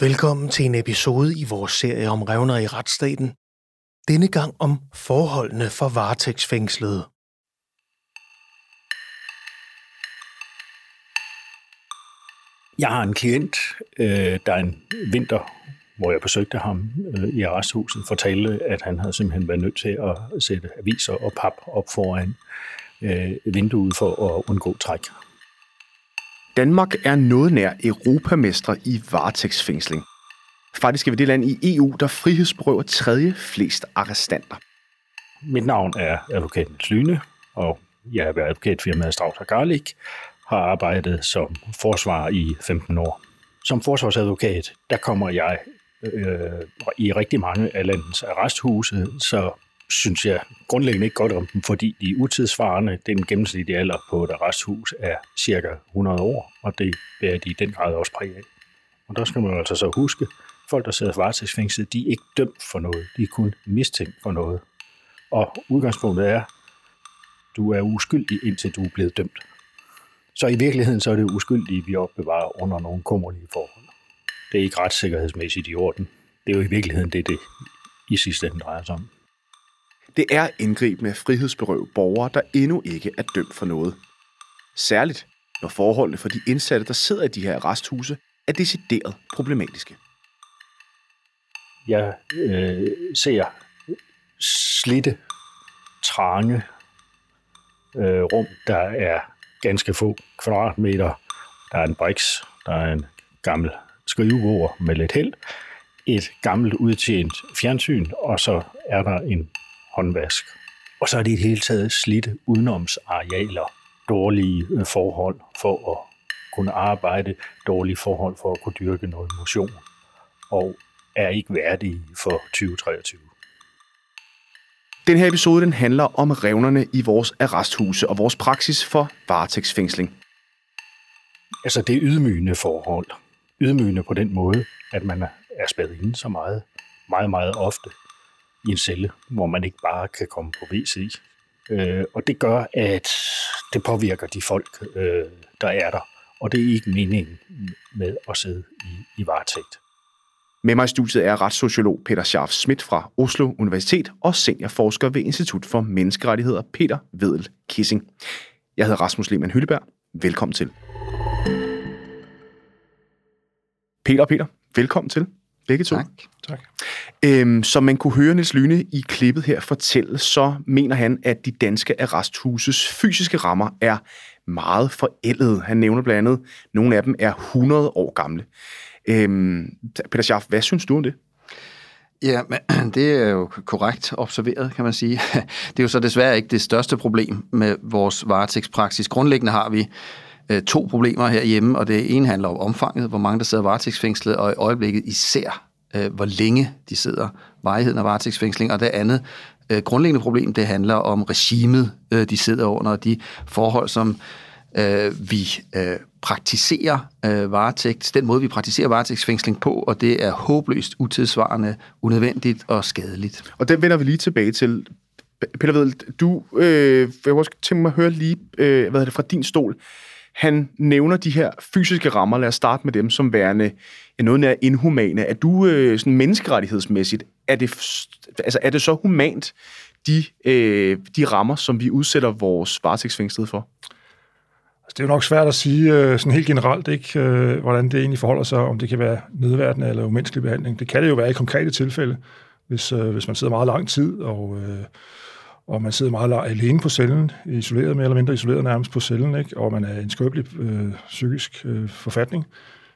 Velkommen til en episode i vores serie om revner i retsstaten. Denne gang om forholdene for varetægtsfængslede. Jeg har en klient, øh, der en vinter, hvor jeg besøgte ham øh, i arresthuset, fortalte, at han havde simpelthen været nødt til at sætte aviser og pap op foran øh, vinduet for at undgå træk. Danmark er noget nær europamestre i varetægtsfængsling. Faktisk er vi det land i EU, der frihedsberøver tredje flest arrestanter. Mit navn er advokaten Slyne, og jeg er ved advokatfirmaet Strauss Garlik, har arbejdet som forsvar i 15 år. Som forsvarsadvokat, der kommer jeg øh, øh, i rigtig mange af landets arresthuse, så synes jeg grundlæggende ikke godt om dem, fordi de er utidsvarende. Den gennemsnitlige alder på et arresthus er cirka 100 år, og det bærer de i den grad også præg af. Og der skal man altså så huske, folk, der sidder varetægtsfængslet, de er ikke dømt for noget. De er kun mistænkt for noget. Og udgangspunktet er, du er uskyldig, indtil du er blevet dømt. Så i virkeligheden så er det uskyldige, vi opbevarer under nogle kummerlige forhold. Det er ikke retssikkerhedsmæssigt i orden. Det er jo i virkeligheden det, det i sidste ende drejer sig om. Det er indgribende at frihedsberøve borgere, der endnu ikke er dømt for noget. Særligt, når forholdene for de indsatte, der sidder i de her arresthuse, er decideret problematiske. Jeg øh, ser slitte, trange øh, rum, der er ganske få kvadratmeter. Der er en briks, der er en gammel skrivebord med lidt held, et gammelt udtjent fjernsyn, og så er der en håndvask. Og så er det i det hele taget slidte udenomsarealer, dårlige øh, forhold for at kunne arbejde, dårlige forhold for at kunne dyrke noget motion, og er ikke værdige for 2023. Den her episode den handler om revnerne i vores arresthuse og vores praksis for varetægtsfængsling. Altså det ydmygende forhold. Ydmygende på den måde, at man er spædet inde så meget, meget, meget ofte i en celle, hvor man ikke bare kan komme på WC. Øh, og det gør, at det påvirker de folk, øh, der er der. Og det er ikke meningen med at sidde i, i varetægt. Med mig i studiet er retssociolog Peter Scharf Schmidt fra Oslo Universitet og seniorforsker ved Institut for Menneskerettigheder Peter Vedel Kissing. Jeg hedder Rasmus Lehmann Hylleberg. Velkommen til. Peter Peter, velkommen til. Begge to. Tak. Tak. Øhm, som man kunne høre Niels Lyne i klippet her fortælle, så mener han, at de danske arresthuses fysiske rammer er meget forældede. Han nævner blandt andet, at nogle af dem er 100 år gamle. Øhm, Peter Schaff, hvad synes du om det? Ja, men det er jo korrekt observeret, kan man sige. Det er jo så desværre ikke det største problem med vores varetægtspraksis. Grundlæggende har vi øh, to problemer herhjemme, og det ene handler om omfanget, hvor mange der sidder varetægtsfængslet, og i øjeblikket især, øh, hvor længe de sidder, varigheden af varetægtsfængsling, og det andet øh, grundlæggende problem, det handler om regimet, øh, de sidder under, og de forhold, som øh, vi øh, praktiserer varetægt, den måde, vi praktiserer varetægtsfængsling på, og det er håbløst utidsvarende, unødvendigt og skadeligt. Og den vender vi lige tilbage til. Peter Vedel, du, øh, jeg også tænke mig at høre lige, øh, hvad er det, fra din stol. Han nævner de her fysiske rammer, lad os starte med dem, som værende noget nær inhumane. Er du øh, sådan menneskerettighedsmæssigt, er det, altså, er det så humant, de, øh, de rammer, som vi udsætter vores varetægtsfængslede for? Altså, det er jo nok svært at sige øh, sådan helt generelt, ikke, øh, hvordan det egentlig forholder sig, om det kan være nedværdende eller umenneskelig behandling. Det kan det jo være i konkrete tilfælde, hvis, øh, hvis man sidder meget lang tid, og, øh, og man sidder meget alene på cellen, isoleret, mere eller mindre isoleret nærmest på cellen, ikke? og man er i en skrøbelig øh, psykisk øh, forfatning,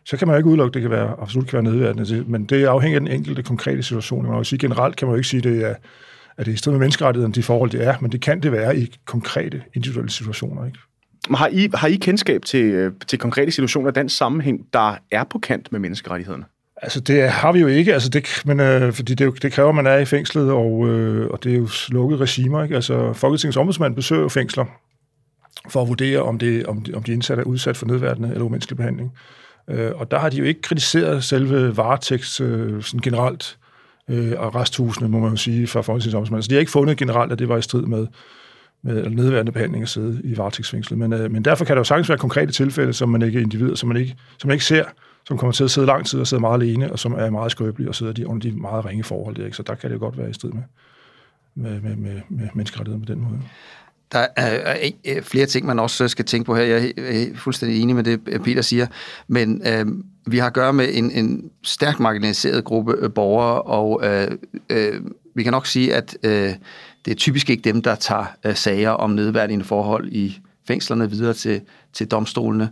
så kan man jo ikke udelukke, at det kan være, absolut kan være nedværende, Men det afhænger af den enkelte konkrete situation. Man kan sige, generelt kan man jo ikke sige, at det er, at det er i strid med menneskerettighederne, de forhold, det er, men det kan det være i konkrete individuelle situationer. Ikke? Har I, har I kendskab til, øh, til konkrete situationer i den sammenhæng, der er på kant med menneskerettighederne? Altså, det har vi jo ikke, altså det, men, øh, fordi det, det kræver, at man er i fængslet, og, øh, og det er jo lukkede regimer. Ikke? Altså, Folketingets ombudsmand besøger jo fængsler for at vurdere, om, det, om, de, om de indsatte er udsat for nedværdende eller umenneskelig behandling. Øh, og der har de jo ikke kritiseret selve varetægts øh, sådan generelt, øh, arresthusene, må man jo sige, fra Folketingets ombudsmand. Så de har ikke fundet generelt, at det var i strid med, med nedværende behandling at sidde i varetægtsfængslet. Men, øh, men derfor kan der jo sagtens være konkrete tilfælde, som man ikke individer, som man ikke, som man ikke ser som kommer til at sidde lang tid og sidde meget alene, og som er meget skrøbelige og sidder de under de meget ringe forhold. Der, ikke? Så der kan det godt være i strid med, med, med, med, med menneskerettighed på den måde. Der er flere ting, man også øh, skal tænke på her. Jeg er fuldstændig enig med det, øh, Peter siger. Men øh, vi har at gøre med en, en stærkt marginaliseret gruppe øh, borgere, og øh, øh, vi kan nok sige, at øh, det er typisk ikke dem, der tager øh, sager om nedværdigende forhold i fængslerne videre til, til domstolene.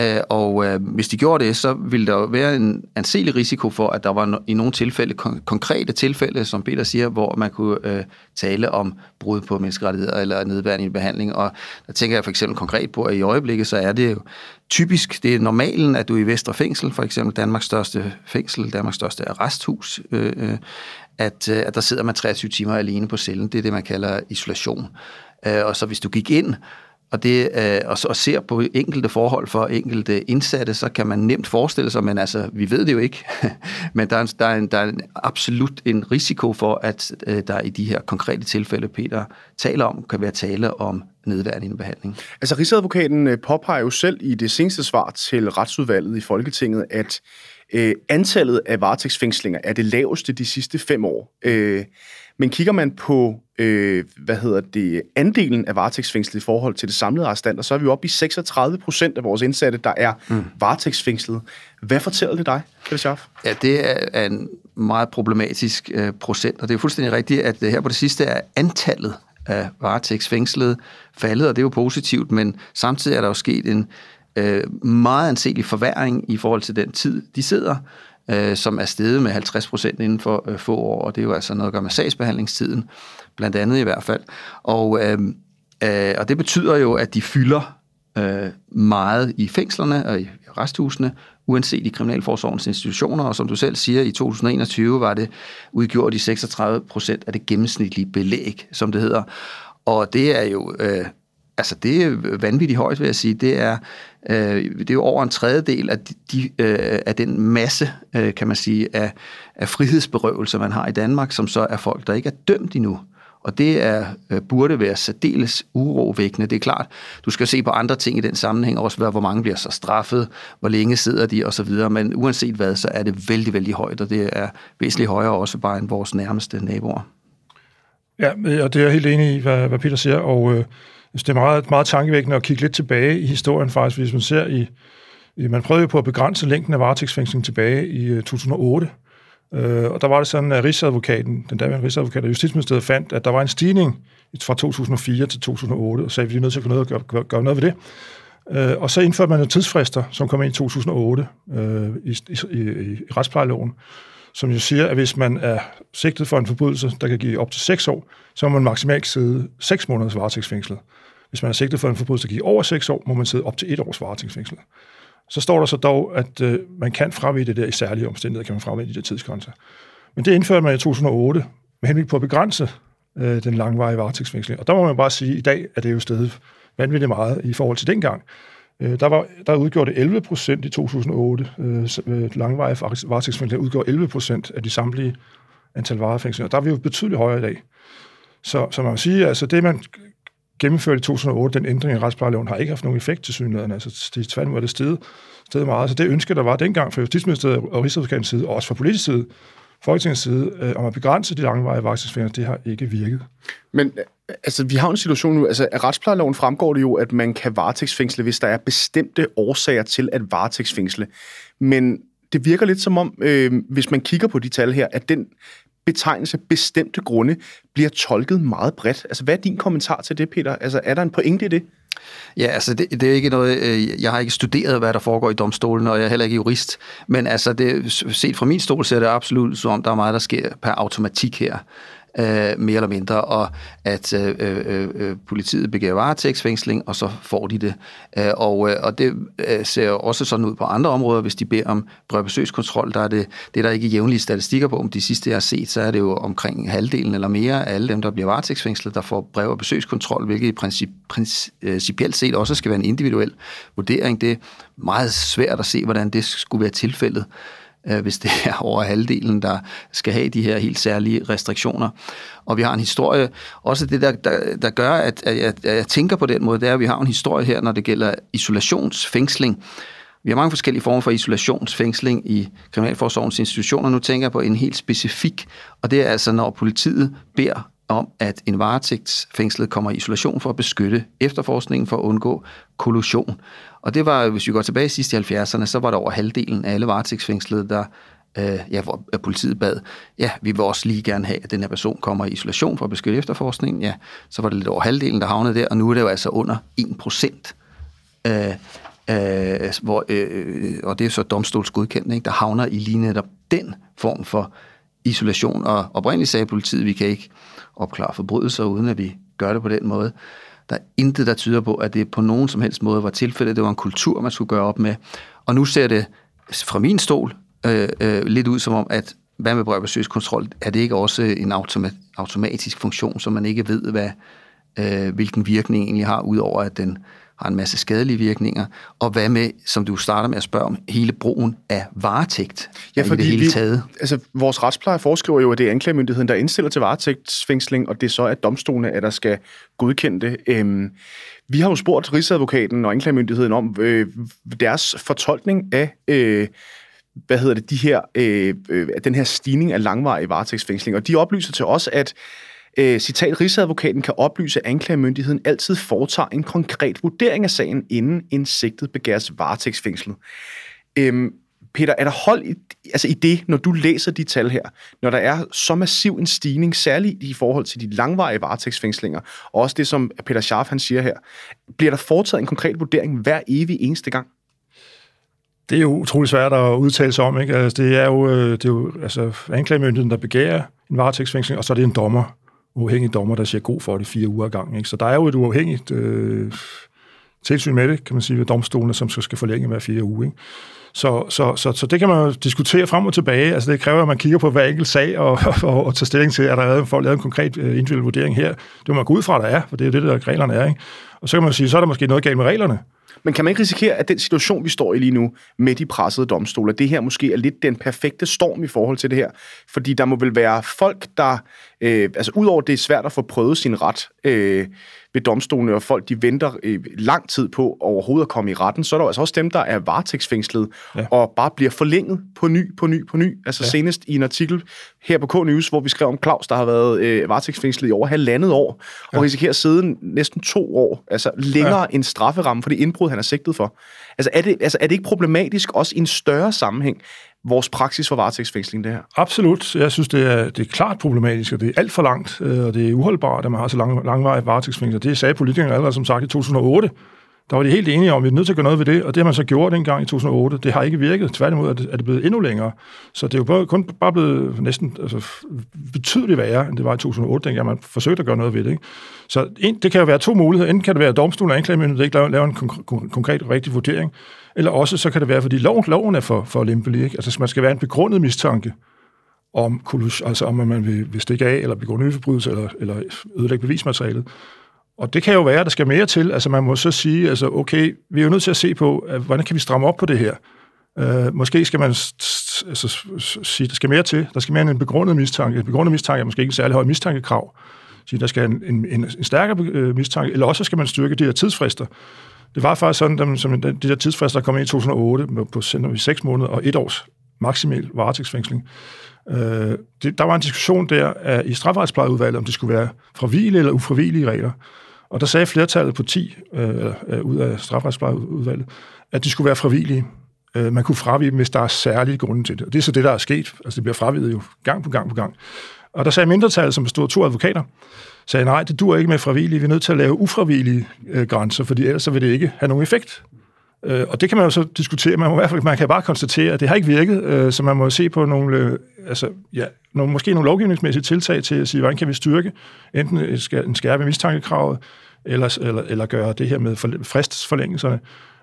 Øh, og øh, hvis de gjorde det, så ville der være en anselig risiko for, at der var i nogle tilfælde, konkrete tilfælde, som Peter siger, hvor man kunne øh, tale om brud på menneskerettigheder eller nedværdigende behandling. Og der tænker jeg for eksempel konkret på, at i øjeblikket, så er det jo typisk, det er normalen, at du i Vestre Fængsel, for eksempel Danmarks største fængsel, Danmarks største arresthus, øh, øh at, at der sidder man 23 timer alene på cellen. Det er det, man kalder isolation. Og så hvis du gik ind og, det, øh, og, og ser på enkelte forhold for enkelte indsatte, så kan man nemt forestille sig, men altså, vi ved det jo ikke, men der er, en, der, er en, der er en absolut en risiko for, at øh, der i de her konkrete tilfælde, Peter taler om, kan være tale om nedværdigende behandling. Altså, Rigsadvokaten øh, påpeger jo selv i det seneste svar til retsudvalget i Folketinget, at øh, antallet af varetægtsfængslinger er det laveste de sidste fem år. Øh, men kigger man på, øh, hvad hedder det, andelen af varetægtsfængslet i forhold til det samlede arrestanter, så er vi oppe i 36 procent af vores indsatte, der er mm. varetægtsfængslet. Hvad fortæller det dig, Peter Schaff? Ja, det er en meget problematisk øh, procent, og det er fuldstændig rigtigt, at her på det sidste er antallet af varetægtsfængslede faldet, og det er jo positivt, men samtidig er der jo sket en øh, meget anselig forværing i forhold til den tid, de sidder øh, som er steget med 50 procent inden for øh, få år, og det er jo altså noget at gøre med sagsbehandlingstiden, blandt andet i hvert fald. Og, øh, øh, og det betyder jo, at de fylder øh, meget i fængslerne og i resthusene, uanset i Kriminalforsorgens institutioner, og som du selv siger, i 2021 var det udgjort i 36 procent af det gennemsnitlige belæg, som det hedder. Og det er jo øh, altså det er vanvittigt højt, vil jeg sige. Det er, øh, det er jo over en tredjedel af, de, øh, af den masse, øh, kan man sige, af, af frihedsberøvelser, man har i Danmark, som så er folk, der ikke er dømt endnu. Og det er, øh, burde være særdeles urovækkende. Det er klart, du skal se på andre ting i den sammenhæng, også hvor mange bliver så straffet, hvor længe sidder de osv., men uanset hvad, så er det vældig, vældig højt, og det er væsentligt højere også bare end vores nærmeste naboer. Ja, og det er jeg helt enig i, hvad, hvad Peter siger, og øh, Altså, det er meget, meget tankevækkende at kigge lidt tilbage i historien faktisk, hvis man ser i, man prøvede jo på at begrænse længden af varetægtsfængsling tilbage i 2008, øh, øh, og der var det sådan, at Rigsadvokaten, den daværende Rigsadvokat og Justitsministeriet fandt, at der var en stigning fra 2004 til 2008, og sagde, at vi er nødt til at gøre noget, gøre, gøre noget ved det. Øh, og så indførte man jo tidsfrister, som kom ind i 2008 øh, i, i, i, i retsplejeloven, som jo siger, at hvis man er sigtet for en forbrydelse, der kan give op til 6 år, så må man maksimalt sidde 6 måneders varetægtsfængsel. Hvis man er sigtet for en forbrydelse, der giver over 6 år, må man sidde op til 1 års varetægtsfængsel. Så står der så dog, at øh, man kan fravige det der i særlige omstændigheder, kan man fravige de der tidsgrænser. Men det indførte man i 2008 med henblik på at begrænse øh, den langvarige varetægtsfængsling. Og der må man bare sige, at i dag er det jo stedet vanvittigt meget i forhold til dengang. Øh, der, var, der udgjorde det 11 procent i 2008. Øh, øh langvarige varetægtsfængslinger udgjorde 11 procent af de samtlige antal varetægtsfængslinger. Der er vi jo betydeligt højere i dag. Så, så man må sige, altså det, man gennemførte i 2008, den ændring i retsplejeloven, har ikke haft nogen effekt til synligheden. Altså, det tværtimod er det steget, steget meget. Så det ønske, der var dengang fra Justitsministeriet og Rigsadvokatens side, og også fra politisk side, Folketingets side, øh, om at begrænse de langvarige varetægtsfængslinger, det har ikke virket. Men altså, vi har en situation nu, altså af retsplejeloven fremgår det jo, at man kan varetægtsfængsle, hvis der er bestemte årsager til at varetægtsfængsle. Men det virker lidt som om, øh, hvis man kigger på de tal her, at den betegnelse bestemte grunde bliver tolket meget bredt. Altså, hvad er din kommentar til det, Peter? Altså, er der en pointe i det? Ja, altså det, det er ikke noget, øh, jeg har ikke studeret, hvad der foregår i domstolen, og jeg er heller ikke jurist, men altså det, set fra min stol ser det absolut som om, der er meget, der sker per automatik her øh, mere eller mindre, og at øh øh, øh, øh, politiet begærer varetægtsfængsling, og så får de det. Øh, og, øh, og det øh, ser også sådan ud på andre områder, hvis de beder om prøvebesøgskontrol, der er det, det er der ikke jævnlige statistikker på, om de sidste jeg har set, så er det jo omkring halvdelen eller mere af alle dem, der bliver varetægtsfængslet, der får brev- og besøgskontrol, hvilket i princip, principielt set også skal være en individuel vurdering. Det er meget svært at se, hvordan det skulle være tilfældet øh, hvis det er over halvdelen, der skal have de her helt særlige restriktioner. Og vi har en historie, også det, der, der, der gør, at, at, jeg, at jeg tænker på den måde, det er, at vi har en historie her, når det gælder isolationsfængsling, Vi har mange forskellige former for isolationsfængsling i Kriminalforsorgens institutioner. Nu tænker jeg på en helt specifik, og det er altså, når politiet beder om, at en varetægtsfængslet kommer i isolation for at beskytte efterforskningen for at undgå kollusion. Og det var, hvis vi går tilbage sidst i 70'erne, så var der over halvdelen af alle varetægtsfængslede, der øh, ja, hvor politiet bad, ja, vi vil også lige gerne have, at den her person kommer i isolation for at beskytte efterforskningen. Ja, så var det lidt over halvdelen, der havnede der, og nu er det jo altså under 1 procent. Øh, øh, hvor, øh, øh og det er så domstolsgodkendt, ikke, der havner i lige netop den form for isolation. Og oprindeligt sagde politiet, at vi kan ikke opklare forbrydelser, uden at vi gør det på den måde. Der er intet, der tyder på, at det på nogen som helst måde var tilfældet. Det var en kultur, man skulle gøre op med. Og nu ser det fra min stol øh, øh, lidt ud som om, at hvad med kontrol, er det ikke også en automa- automatisk funktion, som man ikke ved, hvad, øh, hvilken virkning egentlig har, udover at den har en masse skadelige virkninger. Og hvad med, som du starter med at spørge om, hele brugen af varetægt ja, fordi i det hele vi, taget? Altså, vores retspleje foreskriver jo, at det er anklagemyndigheden, der indstiller til varetægtsfængsling, og det er så at domstolene, at der skal godkende det. Øhm, vi har jo spurgt Rigsadvokaten og anklagemyndigheden om øh, deres fortolkning af øh, hvad hedder det, de her, øh, øh, den her stigning af langvarig varetægtsfængsling. Og de oplyser til os, at øh, citat, Rigsadvokaten kan oplyse, at anklagemyndigheden altid foretager en konkret vurdering af sagen, inden en sigtet begæres varetægtsfængslet. Øhm, Peter, er der hold i, altså i det, når du læser de tal her, når der er så massiv en stigning, særligt i forhold til de langvarige varetægtsfængslinger, og også det, som Peter Scharf han siger her, bliver der foretaget en konkret vurdering hver evig eneste gang? Det er jo utrolig svært at udtale sig om. Ikke? Altså, det er jo, øh, det er jo altså, anklagemyndigheden, der begærer en varetægtsfængsling, og så er det en dommer, uafhængig dommer, der siger god for det fire uger gang. Ikke? Så der er jo et uafhængigt øh, tilsyn med det, kan man sige, ved domstolene, som så skal forlænge hver fire uger. Ikke? Så, så, så, så det kan man jo diskutere frem og tilbage. Altså det kræver, at man kigger på hver enkelt sag og, og, og tager stilling til, at der er folk lavet en konkret øh, individuel vurdering her. Det må man gå ud fra, der er, for det er jo det, der reglerne er. Ikke? Og så kan man sige, så er der måske noget galt med reglerne. Men kan man ikke risikere, at den situation, vi står i lige nu med de pressede domstole, det her måske er lidt den perfekte storm i forhold til det her? Fordi der må vel være folk, der, øh, altså udover det er svært at få prøvet sin ret, øh, ved domstolene, og folk de venter øh, lang tid på overhovedet at komme i retten, så er der altså også dem, der er varetægtsfængslet ja. og bare bliver forlænget på ny, på ny, på ny. Altså ja. senest i en artikel her på K-News, hvor vi skrev om Claus, der har været øh, varetægtsfængslet i over halvandet år, ja. og risikerer at sidde næsten to år, altså længere ja. end strafferamme for det indbrud, han er sigtet for. Altså er, det, altså er det ikke problematisk også i en større sammenhæng, vores praksis for varetægtsfængsling, det her? Absolut. Jeg synes, det er, det er klart problematisk, og det er alt for langt, øh, og det er uholdbart, at man har så lang, langvarig varetægtsfængsling. Det sagde politikerne allerede, som sagt, i 2008. Der var de helt enige om, at vi er nødt til at gøre noget ved det, og det har man så gjort dengang i 2008. Det har ikke virket. Tværtimod er det, er det blevet endnu længere. Så det er jo bare, kun bare blevet næsten altså, betydeligt værre, end det var i 2008, dengang man forsøgte at gøre noget ved det. Ikke? Så en, det kan jo være to muligheder. Enten kan det være, at domstolen og anklagemyndigheden ikke laver, laver en kon- konkret rigtig vurdering, eller også så kan det være, fordi loven, loven er for, for lempelig. Ikke? Altså man skal være en begrundet mistanke om, altså om man vil, vil stikke af, eller begå nye forbrydelser, eller, eller ødelægge bevismaterialet. Og det kan jo være, at der skal mere til. Altså man må så sige, altså okay, vi er jo nødt til at se på, at, hvordan kan vi stramme op på det her? Uh, måske skal man altså, sige, der skal mere til. Der skal mere end en begrundet mistanke. En begrundet mistanke er måske ikke en særlig høj mistankekrav. Så der skal en, en, en, en stærkere øh, mistanke, eller også skal man styrke de her tidsfrister. Det var faktisk sådan, at som de der tidsfrister, der kom ind i 2008 på vi 6 måneder og et års maksimal varetægtsfængsling. Øh, det, der var en diskussion der af, i strafferetsplejeudvalget, om det skulle være fravillige eller ufravillige regler. Og der sagde flertallet på 10 øh, øh, ud af strafretsplejeudvalget, at de skulle være frivillige. Øh, man kunne fravige dem, hvis der er særlige grunde til det. Og det er så det, der er sket. Altså, det bliver fraviget jo gang på gang på gang. Og der sagde mindretallet, som bestod af to advokater, sagde, nej, det dur ikke med frivillige. Vi er nødt til at lave ufravillige øh, grænser, fordi ellers så vil det ikke have nogen effekt. Øh, og det kan man jo så diskutere. Man, må i hvert fald, man kan bare konstatere, at det har ikke virket, øh, så man må se på nogle, øh, altså, ja, nogle, måske nogle lovgivningsmæssige tiltag til at sige, hvordan kan vi styrke enten en skærpe mistankekravet, eller, eller, eller gøre det her med fristforlængelserne,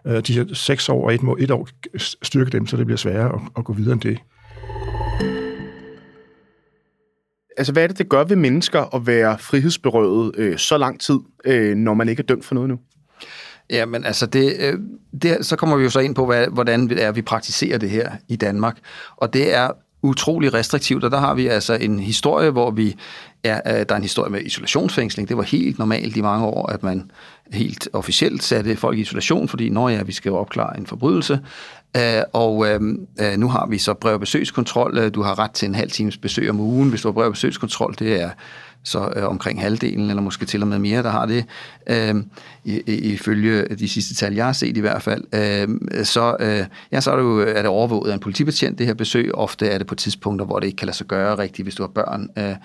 øh, de her seks år og et, et år, styrke dem, så det bliver sværere at, at gå videre end det. Altså, hvad er det, det gør ved mennesker at være frihedsberøvet øh, så lang tid, øh, når man ikke er dømt for noget nu? Ja, men altså, det, øh, det, så kommer vi jo så ind på, hvad, hvordan det er, vi praktiserer det her i Danmark. Og det er utrolig restriktivt, og der har vi altså en historie, hvor vi er, øh, der er en historie med isolationsfængsling. Det var helt normalt i mange år, at man helt officielt satte folk i isolation, fordi når ja, vi skal jo opklare en forbrydelse. Øh, og øh, nu har vi så brev- og besøgskontrol. Du har ret til en halv times besøg om ugen, hvis du har brev- og besøgskontrol. Det er så øh, omkring halvdelen, eller måske til og med mere, der har det, øh, ifølge de sidste tal, jeg har set i hvert fald. Øh, så, øh, ja, så er det jo er det overvåget af en politibetjent, det her besøg. Ofte er det på tidspunkter, hvor det ikke kan lade sig gøre rigtigt, hvis du har børn. Øh,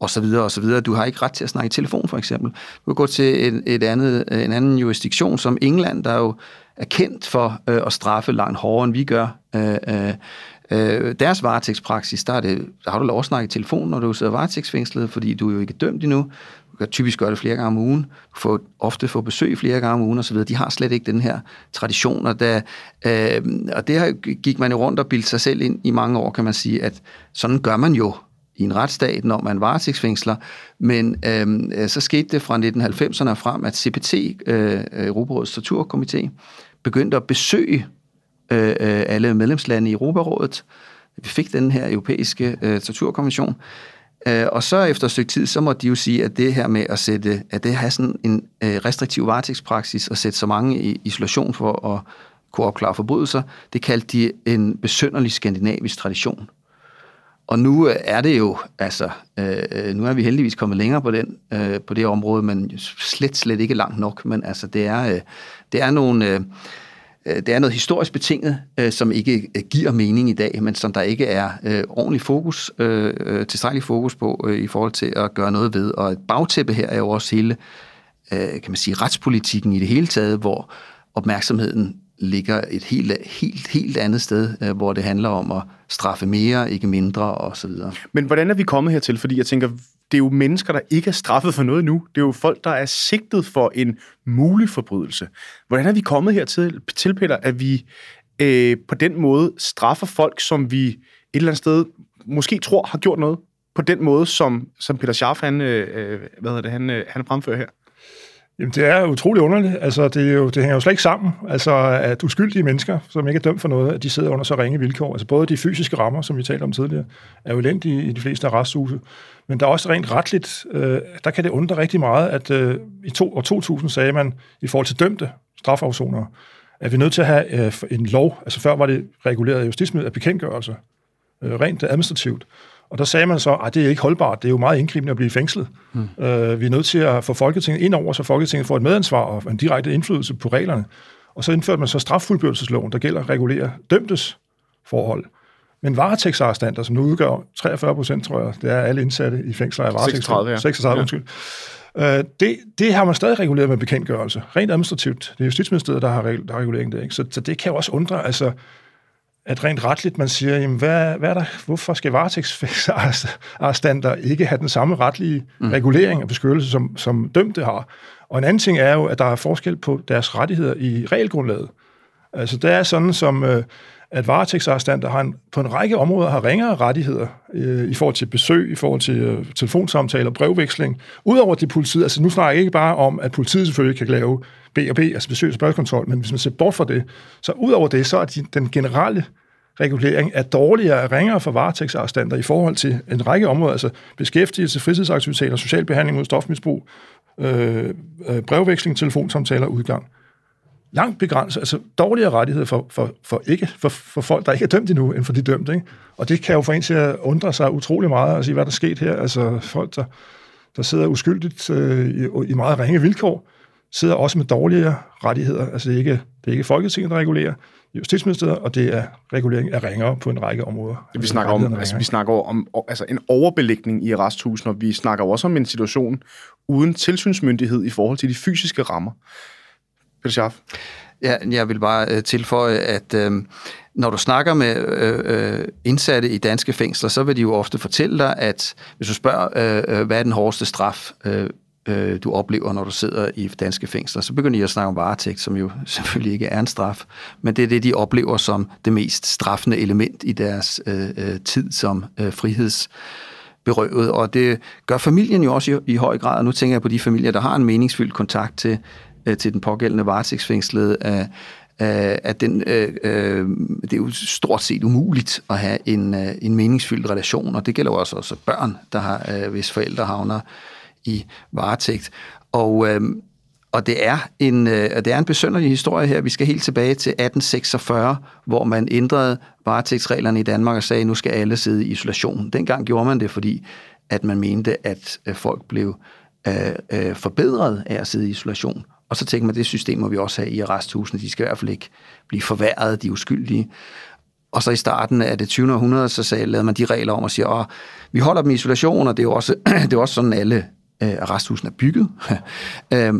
og så videre og så videre. Du har ikke ret til at snakke i telefon, for eksempel. Du kan gå til et, et andet, øh, en anden jurisdiktion som England, der jo er kendt for øh, at straffe langt hårdere, end vi gør. Øh, øh øh, deres varetægtspraksis, der, er det, der har du lov at snakke i telefon, når du sidder varetægtsfængslet, fordi du er jo ikke dømt endnu. Du kan typisk gøre det flere gange om ugen. få, får ofte få besøg flere gange om ugen osv. De har slet ikke den her tradition, og, der, øh, og det her gik man jo rundt og bildte sig selv ind i mange år, kan man sige, at sådan gør man jo i en retsstat, når man varetægtsfængsler. Men øh, så skete det fra 1990'erne frem, at CPT, øh, Europarådets Torturkomité, begyndte at besøge Øh, øh, alle medlemslande i Europarådet. Vi fik den her europæiske øh, torturkonvention. Øh, og så efter et stykke tid, så må de jo sige, at det her med at sætte, at det har sådan en øh, restriktiv varetægtspraksis og sætte så mange i isolation for at kunne opklare forbrydelser, det kaldte de en besønderlig skandinavisk tradition. Og nu øh, er det jo, altså, øh, øh, nu er vi heldigvis kommet længere på, den, øh, på det område, men slet, slet ikke langt nok. Men altså, det er, øh, det er nogle... Øh, Øh, det er noget historisk betinget, øh, som ikke øh, giver mening i dag, men som der ikke er ordentlig fokus, tilstrækkelig fokus på i forhold til at gøre noget ved. Og et bagtæppe her er jo også hele, kan man sige, retspolitikken i det hele taget, hvor opmærksomheden ligger et helt, helt, helt andet sted, hvor det handler om at straffe mere, ikke mindre osv. Men hvordan er vi kommet hertil? Fordi jeg tænker, det er jo mennesker, der ikke er straffet for noget nu. Det er jo folk, der er sigtet for en mulig forbrydelse. Hvordan er vi kommet hertil, til Peter, at vi øh, på den måde straffer folk, som vi et eller andet sted måske tror har gjort noget, på den måde, som, som Peter Scharf, han, øh, øh hvad hedder det, han, øh, han fremfører her? Jamen, det er utrolig underligt. Altså, det, er jo, det hænger jo slet ikke sammen. Altså, at uskyldige mennesker, som ikke er dømt for noget, at de sidder under så ringe vilkår. Altså, både de fysiske rammer, som vi talte om tidligere, er jo elendige i de fleste arresthuse. Men der er også rent retligt, øh, der kan det undre rigtig meget, at øh, i to, år 2000 sagde man, i forhold til dømte strafafsonere, at vi er nødt til at have øh, en lov, altså før var det reguleret af justitsmidler af bekendtgørelse, øh, rent administrativt. Og der sagde man så, at det er ikke holdbart, det er jo meget indgribende at blive fængslet. Mm. Øh, vi er nødt til at få Folketinget ind over, så Folketinget får et medansvar og en direkte indflydelse på reglerne. Og så indførte man så straffuldbyrdelsesloven, der gælder at regulere dømtes forhold. Men varetægtsarrestanter, som nu udgør 43 procent, tror jeg, det er alle indsatte i fængsler af varetægtsarrestanter. 36, ja. 36, ja. undskyld. Øh, det, det har man stadig reguleret med bekendtgørelse. Rent administrativt. Det er Justitsministeriet, der har, der har regulering der. Ikke? Så, så det kan jo også undre, altså, at rent retligt man siger, jamen, hvad, hvad er der, hvorfor skal varetægtsarrestanter ikke have den samme retlige mm. regulering og beskyttelse, som, som dømte har? Og en anden ting er jo, at der er forskel på deres rettigheder i regelgrundlaget. Altså, det er sådan, som, øh, at varetægtsarrestanter har en, på en række områder har ringere rettigheder øh, i forhold til besøg, i forhold til øh, telefonsamtaler, brevveksling. Udover det politiet, altså nu snakker jeg ikke bare om, at politiet selvfølgelig kan lave B og B, altså besøg og spørgsmålskontrol, men hvis man ser bort fra det, så udover det, så er de, den generelle regulering er dårligere og ringere for varetægtsarrestanter i forhold til en række områder, altså beskæftigelse, fritidsaktiviteter, social behandling mod stofmisbrug, øh, øh, brevveksling, telefonsamtaler og udgang langt begrænset, altså dårligere rettigheder for, for, for, ikke, for, for folk, der ikke er dømt endnu, end for de dømte. Ikke? Og det kan jo få en til at undre sig utrolig meget og sige, hvad der er sket her. Altså folk, der, der sidder uskyldigt øh, i, i meget ringe vilkår, sidder også med dårligere rettigheder. Altså det er ikke, det er ikke Folketinget, der regulerer, Justitsministeriet, og det er regulering af ringere på en række områder. Vi snakker om, altså, vi snakker om altså, en overbelægning i arresthusen, og vi snakker også om en situation uden tilsynsmyndighed i forhold til de fysiske rammer. Peter Schaff? Ja, jeg vil bare øh, tilføje, at øh, når du snakker med øh, øh, indsatte i danske fængsler, så vil de jo ofte fortælle dig, at hvis du spørger, øh, øh hvad er den hårdeste straf, øh, øh, du oplever, når du sidder i danske fængsler, så begynder de at snakke om varetægt, som jo selvfølgelig ikke er en straf, men det er det, de oplever som det mest straffende element i deres øh, øh tid som øh, friheds berøvet, og det gør familien jo også i, i høj grad, og nu tænker jeg på de familier, der har en meningsfyldt kontakt til øh, til den pågældende varetægtsfængslede. Øh, øh, at den, øh, øh, det er jo stort set umuligt at have en, øh, en meningsfyldt relation, og det gælder jo også, også børn, der har, øh, hvis forældre havner i varetægt. Og, øhm, øh, og det er en, øh, det er en besønderlig historie her. Vi skal helt tilbage til 1846, hvor man ændrede varetægtsreglerne i Danmark og sagde, at nu skal alle sidde i isolation. Dengang gjorde man det, fordi at man mente, at øh, folk blev øh, øh, forbedret af at sidde i isolation. Og så tænker man, at det system må vi også have i arresthusene. De skal i hvert fald ikke blive forværret, de uskyldige. Og så i starten af det 20. århundrede, så sagde, lavede man de regler om og siger, at vi holder dem i isolation, og det er jo også, det er også sådan, alle øh, arresthusene er bygget. øh,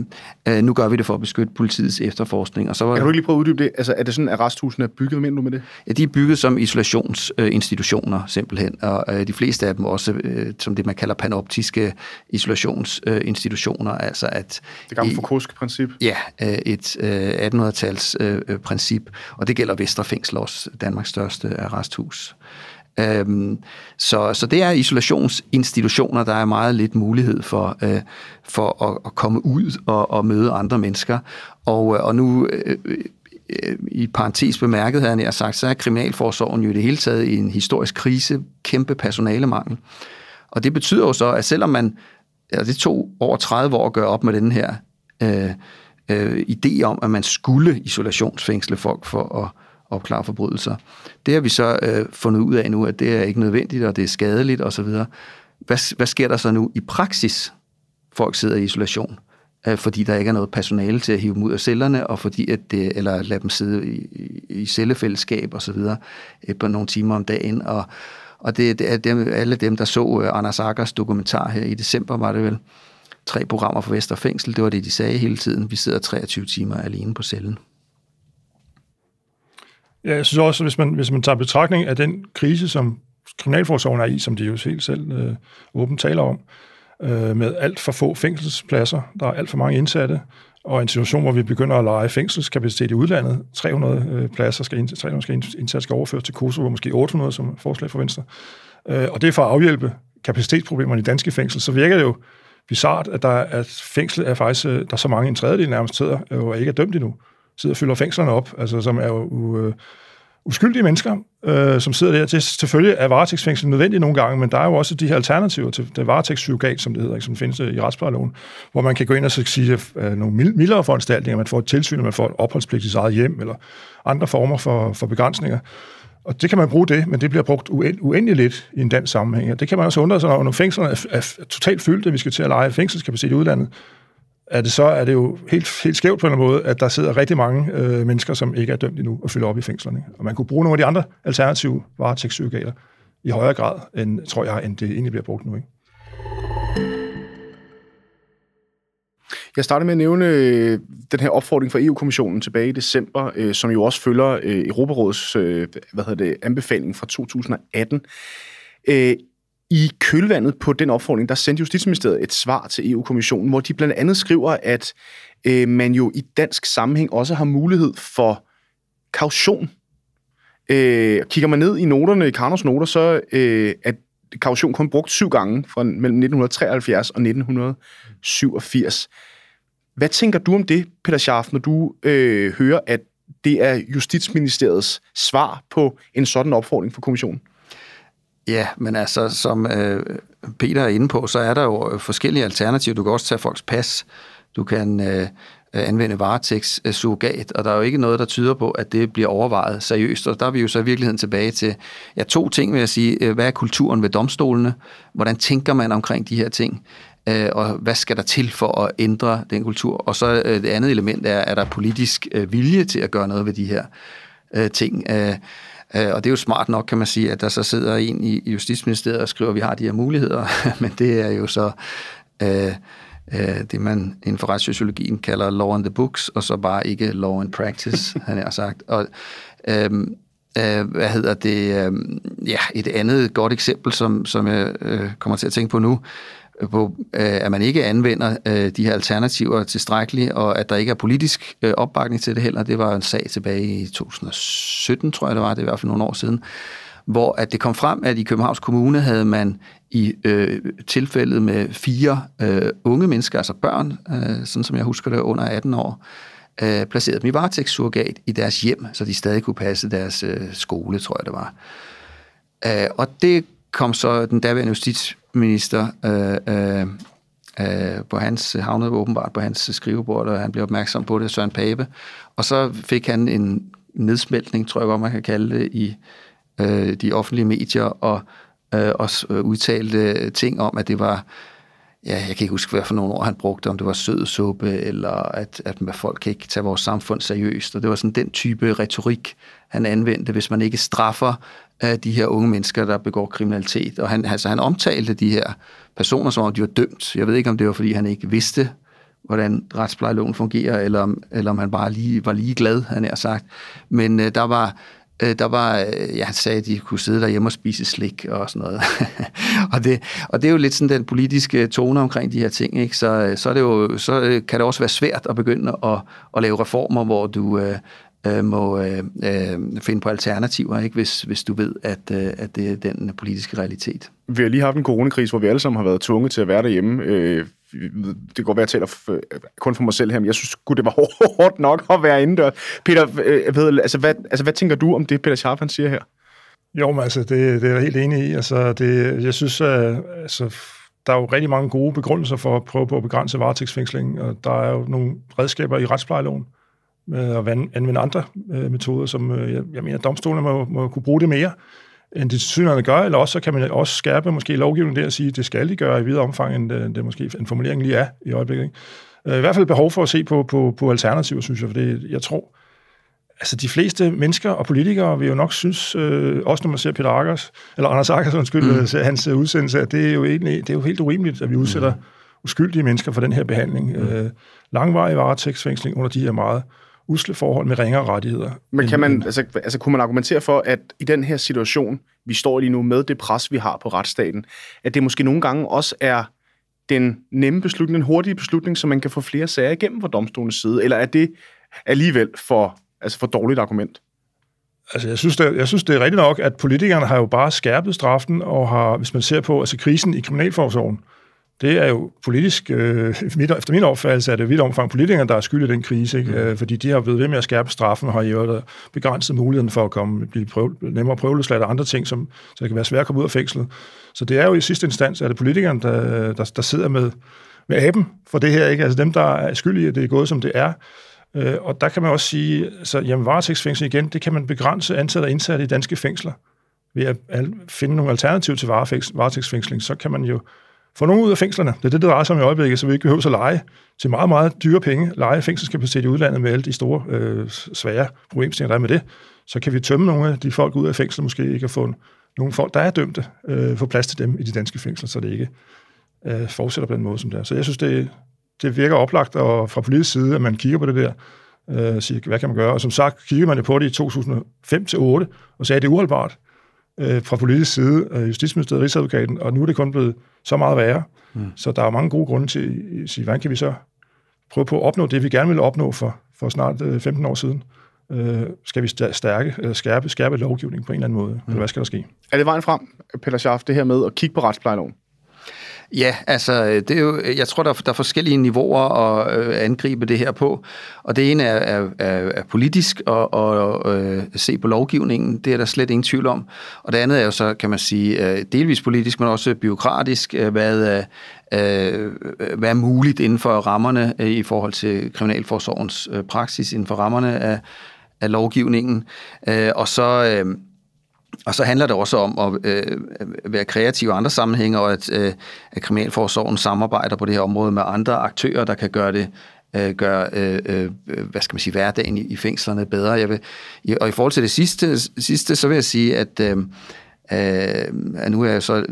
øh, nu gør vi det for at beskytte politiets efterforskning. Og så var, kan du lige prøve at uddybe det? Altså, er det sådan, at arresthusene er bygget? Hvad mener du med det? Ja, de er bygget som isolationsinstitutioner, øh, simpelthen. Og øh, de fleste af dem også øh, som det, man kalder panoptiske isolationsinstitutioner. Øh, altså at det gamle Foucault'ske princip? Ja, øh, et øh, 1800-tals øh, princip. Og det gælder Vesterfængsel også, Danmarks største arresthus. Øhm, så, så det er isolationsinstitutioner, der er meget lidt mulighed for, øh, for at, at komme ud og, og møde andre mennesker. Og, øh, og nu øh, øh, i parentes bemærket, havde jeg sagt, så er Kriminalforsorgen jo i det hele taget i en historisk krise, kæmpe personalemangel. Og det betyder jo så, at selvom man, altså det tog over 30 år at gøre op med den her øh, øh, idé om, at man skulle isolationsfængsle folk for at opklare forbrydelser. Det har vi så øh, fundet ud af nu, at det er ikke nødvendigt, og det er skadeligt osv. Hvad, hvad sker der så nu i praksis? Folk sidder i isolation, øh, fordi der ikke er noget personale til at hive dem ud af cellerne, og fordi at det, eller lade dem sidde i, i, cellefællesskab osv. Øh, på nogle timer om dagen. Og, og det, det er dem, alle dem, der så øh, Anders Akers dokumentar her i december, var det vel, tre programmer for Vesterfængsel, det var det, de sagde hele tiden. Vi sidder 23 timer alene på cellen. Ja, jeg synes også, hvis man, hvis man tager betragtning af den krise, som Kriminalforsorgen er i, som de jo helt selv øh, åbent taler om, øh, med alt for få fængselspladser, der er alt for mange indsatte, og en situation, hvor vi begynder at lege fængselskapacitet i udlandet. 300 øh, pladser skal, ind, 300 skal indsats skal overføres til Kosovo, måske 800 som forslag for Venstre. Øh, og det er for at afhjælpe kapacitetsproblemerne i danske fængsel, så virker det jo bizart, at der at fængsel er faktisk, øh, der er så mange, en tredjedel nærmest sidder, øh, og ikke er dømt endnu sidder og fylder fængslerne op, altså som er jo øh, uskyldige mennesker, øh, som sidder der. til. selvfølgelig er varetægtsfængsel nødvendigt nogle gange, men der er jo også de her alternativer til det varetægtspsykogat, som det hedder, ikke, som findes øh, i retsplejeloven, hvor man kan gå ind og sige øh, nogle mildere foranstaltninger, man får et tilsyn, man får et opholdspligt i sit eget hjem, eller andre former for, for begrænsninger. Og det kan man bruge det, men det bliver brugt uendelig lidt i en dansk sammenhæng. Det kan man også undre sig, når fængslerne er, er totalt fyldte, vi skal til at lege fængselskapacitet i udlandet, er det så er det jo helt, helt skævt på en måde, at der sidder rigtig mange øh, mennesker, som ikke er dømt endnu, og fylder op i fængslerne. Og man kunne bruge nogle af de andre alternative varetægtspsykiater i højere grad, end, tror jeg, end det egentlig bliver brugt nu. Ikke? Jeg starter med at nævne øh, den her opfordring fra EU-kommissionen tilbage i december, øh, som jo også følger øh, Europarådets øh, hvad hedder det, anbefaling fra 2018. Øh, i kølvandet på den opfordring, der sendte Justitsministeriet et svar til EU-kommissionen, hvor de blandt andet skriver, at øh, man jo i dansk sammenhæng også har mulighed for kaution. Øh, kigger man ned i noterne, i Karnos noter, så øh, er kaution kun brugt syv gange fra mellem 1973 og 1987. Hvad tænker du om det, Peter Scharf, når du øh, hører, at det er Justitsministeriets svar på en sådan opfordring for kommissionen? Ja, men altså, som øh, Peter er inde på, så er der jo øh, forskellige alternativer. Du kan også tage folks pas. Du kan øh, anvende varetægtssurrogat, øh, og der er jo ikke noget, der tyder på, at det bliver overvejet seriøst. Og der er vi jo så i virkeligheden tilbage til ja, to ting, vil jeg sige. Øh, hvad er kulturen ved domstolene? Hvordan tænker man omkring de her ting? Øh, og hvad skal der til for at ændre den kultur? Og så øh, det andet element er, er der politisk øh, vilje til at gøre noget ved de her øh, ting? Øh, og det er jo smart nok, kan man sige, at der så sidder en i Justitsministeriet og skriver, at vi har de her muligheder, men det er jo så øh, øh, det, man inden for retssociologien kalder law in the books, og så bare ikke law in practice, han har sagt. Og øh, øh, hvad hedder det? Øh, ja, et andet godt eksempel, som, som jeg øh, kommer til at tænke på nu, på, øh, at man ikke anvender øh, de her alternativer tilstrækkeligt, og at der ikke er politisk øh, opbakning til det heller. Det var en sag tilbage i 2017, tror jeg det var, det er i hvert fald nogle år siden, hvor at det kom frem, at i Københavns Kommune havde man i øh, tilfældet med fire øh, unge mennesker, altså børn, øh, sådan som jeg husker det, under 18 år, øh, placeret dem i varetægtssurrogat i deres hjem, så de stadig kunne passe deres øh, skole, tror jeg det var. Øh, og det kom så den daværende justitsminister øh, øh, øh, på hans, havnede åbenbart på hans skrivebord, og han blev opmærksom på det, Søren Pape. Og så fik han en nedsmeltning, tror jeg godt, man kan kalde det, i øh, de offentlige medier, og øh, også øh, udtalte ting om, at det var ja, jeg kan ikke huske, hvad for nogle ord han brugte, om det var sød suppe, eller at, at folk kan ikke tage vores samfund seriøst. Og det var sådan den type retorik, han anvendte, hvis man ikke straffer af de her unge mennesker, der begår kriminalitet. Og han, altså, han omtalte de her personer, som om de var dømt. Jeg ved ikke, om det var, fordi han ikke vidste, hvordan retsplejeloven fungerer, eller om, eller om han bare lige var lige glad, han er sagt. Men øh, der var Øh, der var, øh, ja, han sagde, at de kunne sidde derhjemme og spise slik og sådan noget. og, det, og det er jo lidt sådan den politiske tone omkring de her ting, ikke? Så, øh, så, er det jo, så øh, kan det også være svært at begynde at, at lave reformer, hvor du øh, øh må øh, finde på alternativer, ikke? Hvis, hvis du ved, at, øh, at det er den politiske realitet. Vi har lige haft en coronakrise, hvor vi alle sammen har været tvunget til at være derhjemme. Øh, det går være, at jeg taler kun for mig selv her, men jeg synes godt det var hårdt nok at være indendør. Peter, øh, ved, altså, hvad, altså, hvad tænker du om det, Peter Scharf, han siger her? Jo, men altså, det, det er jeg helt enig i. Altså, det, jeg synes, at, altså, der er jo rigtig mange gode begrundelser for at prøve på at begrænse varetægtsfængsling, og der er jo nogle redskaber i retsplejeloven med at anvende andre øh, metoder, som øh, jeg, jeg mener, domstolene må, må kunne bruge det mere end det synligheden gør, eller også så kan man også skærpe måske lovgivningen der og sige, at det skal de gøre i videre omfang, end det, det måske en formulering lige er i øjeblikket. Ikke? Øh, I hvert fald behov for at se på, på, på alternativer, synes jeg, for det, jeg tror, altså de fleste mennesker og politikere vil jo nok synes, øh, også når man ser Peter Akers, eller Anders Akers, undskyld, mm. Øh, hans udsendelse, at det er jo egentlig, det er jo helt urimeligt, at vi udsætter mm. uskyldige mennesker for den her behandling. Mm. Øh, langvarig varetægtsfængsling under de her meget usle forhold med ringere rettigheder. Men kan man, altså, altså kunne man argumentere for, at i den her situation, vi står lige nu med det pres, vi har på retsstaten, at det måske nogle gange også er den nemme beslutning, den hurtige beslutning, så man kan få flere sager igennem fra domstolens side, eller er det alligevel for, altså for dårligt argument? Altså, jeg synes, det, jeg synes, det er rigtigt nok, at politikerne har jo bare skærpet straffen, og har, hvis man ser på altså krisen i kriminalforsorgen, det er jo politisk, øh, efter min opfattelse er det vidt omfang politikerne, der er skyld i den krise, ikke? Mm. Øh, fordi de har været ved med at skærpe straffen, og har jo begrænset muligheden for at komme, blive prøve, nemmere prøveløsladt og andre ting, som, så det kan være svært at komme ud af fængslet. Så det er jo i sidste instans, er det politikerne, der, der, der sidder med, med aben for det her, ikke? altså dem, der er skyldige, at det er gået, som det er. Øh, og der kan man også sige, så jamen varetægtsfængsel igen, det kan man begrænse antallet af indsatte i danske fængsler ved at finde nogle alternativer til varetægtsfængsling, så kan man jo få nogen ud af fængslerne. Det er det, det drejer sig om i øjeblikket, så vi ikke behøver at lege til meget, meget dyre penge, lege fængselskapacitet i udlandet med alle de store, øh, svære problemstillinger, der er med det. Så kan vi tømme nogle af de folk ud af fængslet, måske ikke at få nogle folk, der er dømte, øh, få plads til dem i de danske fængsler, så det ikke øh, fortsætter på den måde, som det er. Så jeg synes, det, det virker oplagt, og fra politisk side, at man kigger på det der, øh, siger, hvad kan man gøre? Og som sagt, kiggede man jo på det i 2005 til 8 og sagde, at det er uholdbart øh, fra politisk side, øh, Justitsministeriet og Rigsadvokaten, og nu er det kun blevet så meget værre. Mm. Så der er mange gode grunde til at sige, hvordan kan vi så prøve på at opnå det, vi gerne ville opnå for, for snart øh, 15 år siden? Øh, skal vi stærke, eller skærpe, skærpe lovgivningen på en eller anden måde? Mm. Eller hvad skal der ske? Er det vejen frem, Peter Schaff, det her med at kigge på retsplejeloven? Ja, altså, øh, det er jo, øh, jeg tror, der er, der er forskellige niveauer at øh, angribe det her på. Og det ene er, er, er, er politisk og, og øh, se på lovgivningen. Det er der slet ingen tvivl om. Og det andet er jo så, kan man sige, øh, delvis politisk, men også byråkratisk. Øh, hvad, øh, øh hvad er muligt inden for rammerne øh, i forhold til Kriminalforsorgens øh, praksis, inden for rammerne af, af lovgivningen. Øh, og så... Øh, og så handler det også om at øh, være kreativ i andre sammenhænge, og at, øh, at Kriminalforsorgen samarbejder på det her område med andre aktører, der kan gøre det øh, gør øh, øh, hvad skal man sige, hverdagen i, i fængslerne bedre. Jeg vil, og i forhold til det sidste, sidste så vil jeg sige, at øh, Øh, nu er jeg så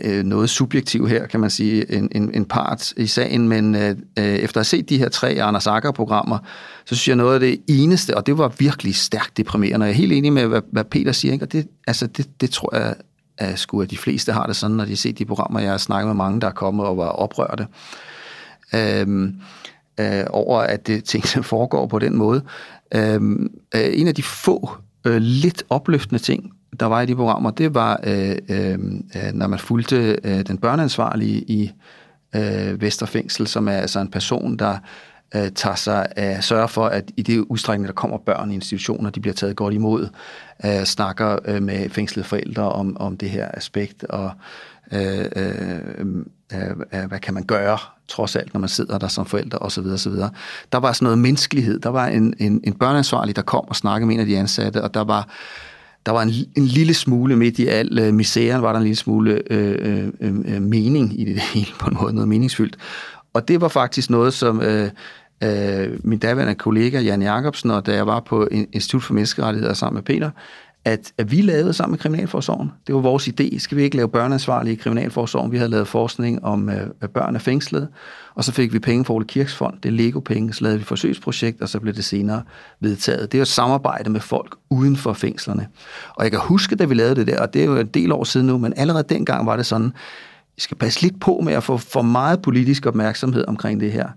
øh, noget subjektiv her, kan man sige, en, en, en part i sagen, men øh, øh efter at have set de her tre Anders Akker-programmer, så synes jeg noget af det eneste, og det var virkelig stærkt deprimerende, og jeg er helt enig med, hvad, hvad Peter siger, ikke? og det, altså, det, det tror jeg, at, sgu, at de fleste har det sådan, når de har set de programmer. Jeg har snakket med mange, der er kommet og var oprørte øh, øh, over, at det, tingene foregår på den måde. Øh, øh en af de få øh, lidt opløftende ting, der var i de programmer, det var, øh, øh, øh, når man fulgte øh, den børneansvarlige i øh, Vesterfængsel, som er altså en person, der øh, tager sig af, sørger for, at i det udstrækning, der kommer børn i institutioner, de bliver taget godt imod, øh, snakker øh, med fængslede forældre om, om det her aspekt, og øh, øh, øh, øh hvad kan man gøre, trods alt, når man sidder der som forældre, osv. osv. Der var sådan noget menneskelighed. Der var en, en, en børneansvarlig, der kom og snakkede med en af de ansatte, og der var der var en, en lille smule midt i al øh, misæren, var der en lille smule øh, øh, øh, øh mening i det hele, på en måde, noget meningsfyldt. Og det var faktisk noget, som øh, øh, min daværende kollega Jan Jacobsen, og da jeg var på Institut for Menneskerettigheder sammen med Peter, at, at vi lavede sammen med Kriminalforsorgen. Det var vores idé. Skal vi ikke lave børneansvarlige i Kriminalforsorgen? Vi havde lavet forskning om øh, børn af fængslet, og så fik vi penge fra Ole Kirks Fond. Det er Lego-penge. Så lavede vi forsøgsprojekt, og så blev det senere vedtaget. Det er et samarbejde med folk uden for fængslerne. Og jeg kan huske, da vi lavede det der, og det er jo en del år siden nu, men allerede dengang var det sådan, vi skal passe lidt på med at få for meget politisk opmærksomhed omkring det her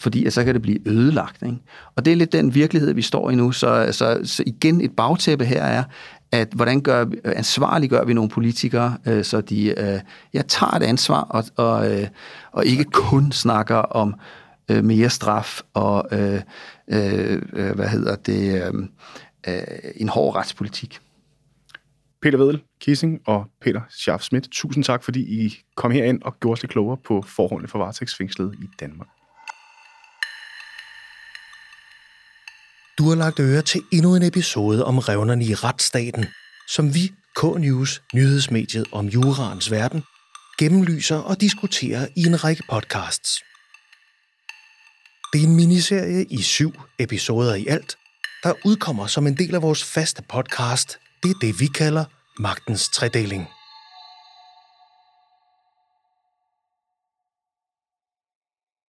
fordi så kan det blive ødelagt. Ikke? Og det er lidt den virkelighed, vi står i nu. Så, så, så igen, et bagtæppe her er, at hvordan gør, øh, ansvarliggør vi nogle politikere, øh, så de øh, ja, tager et ansvar og, og, øh, og ikke kun snakker om øh, mere straf og øh, øh, øh hvad hedder det, øh, øh, en hård retspolitik. Peter Vedel, Kissing og Peter Schaff Schmidt, tusind tak, fordi I kom herind og gjorde os lidt klogere på forholdene for varetægtsfængslet i Danmark. Du har lagt øre til endnu en episode om revnerne i retsstaten, som vi, K-News, nyhedsmediet om juraens verden, gennemlyser og diskuterer i en række podcasts. Det er en miniserie i syv episoder i alt, der udkommer som en del af vores faste podcast. Det er det, vi kalder Magtens Tredeling.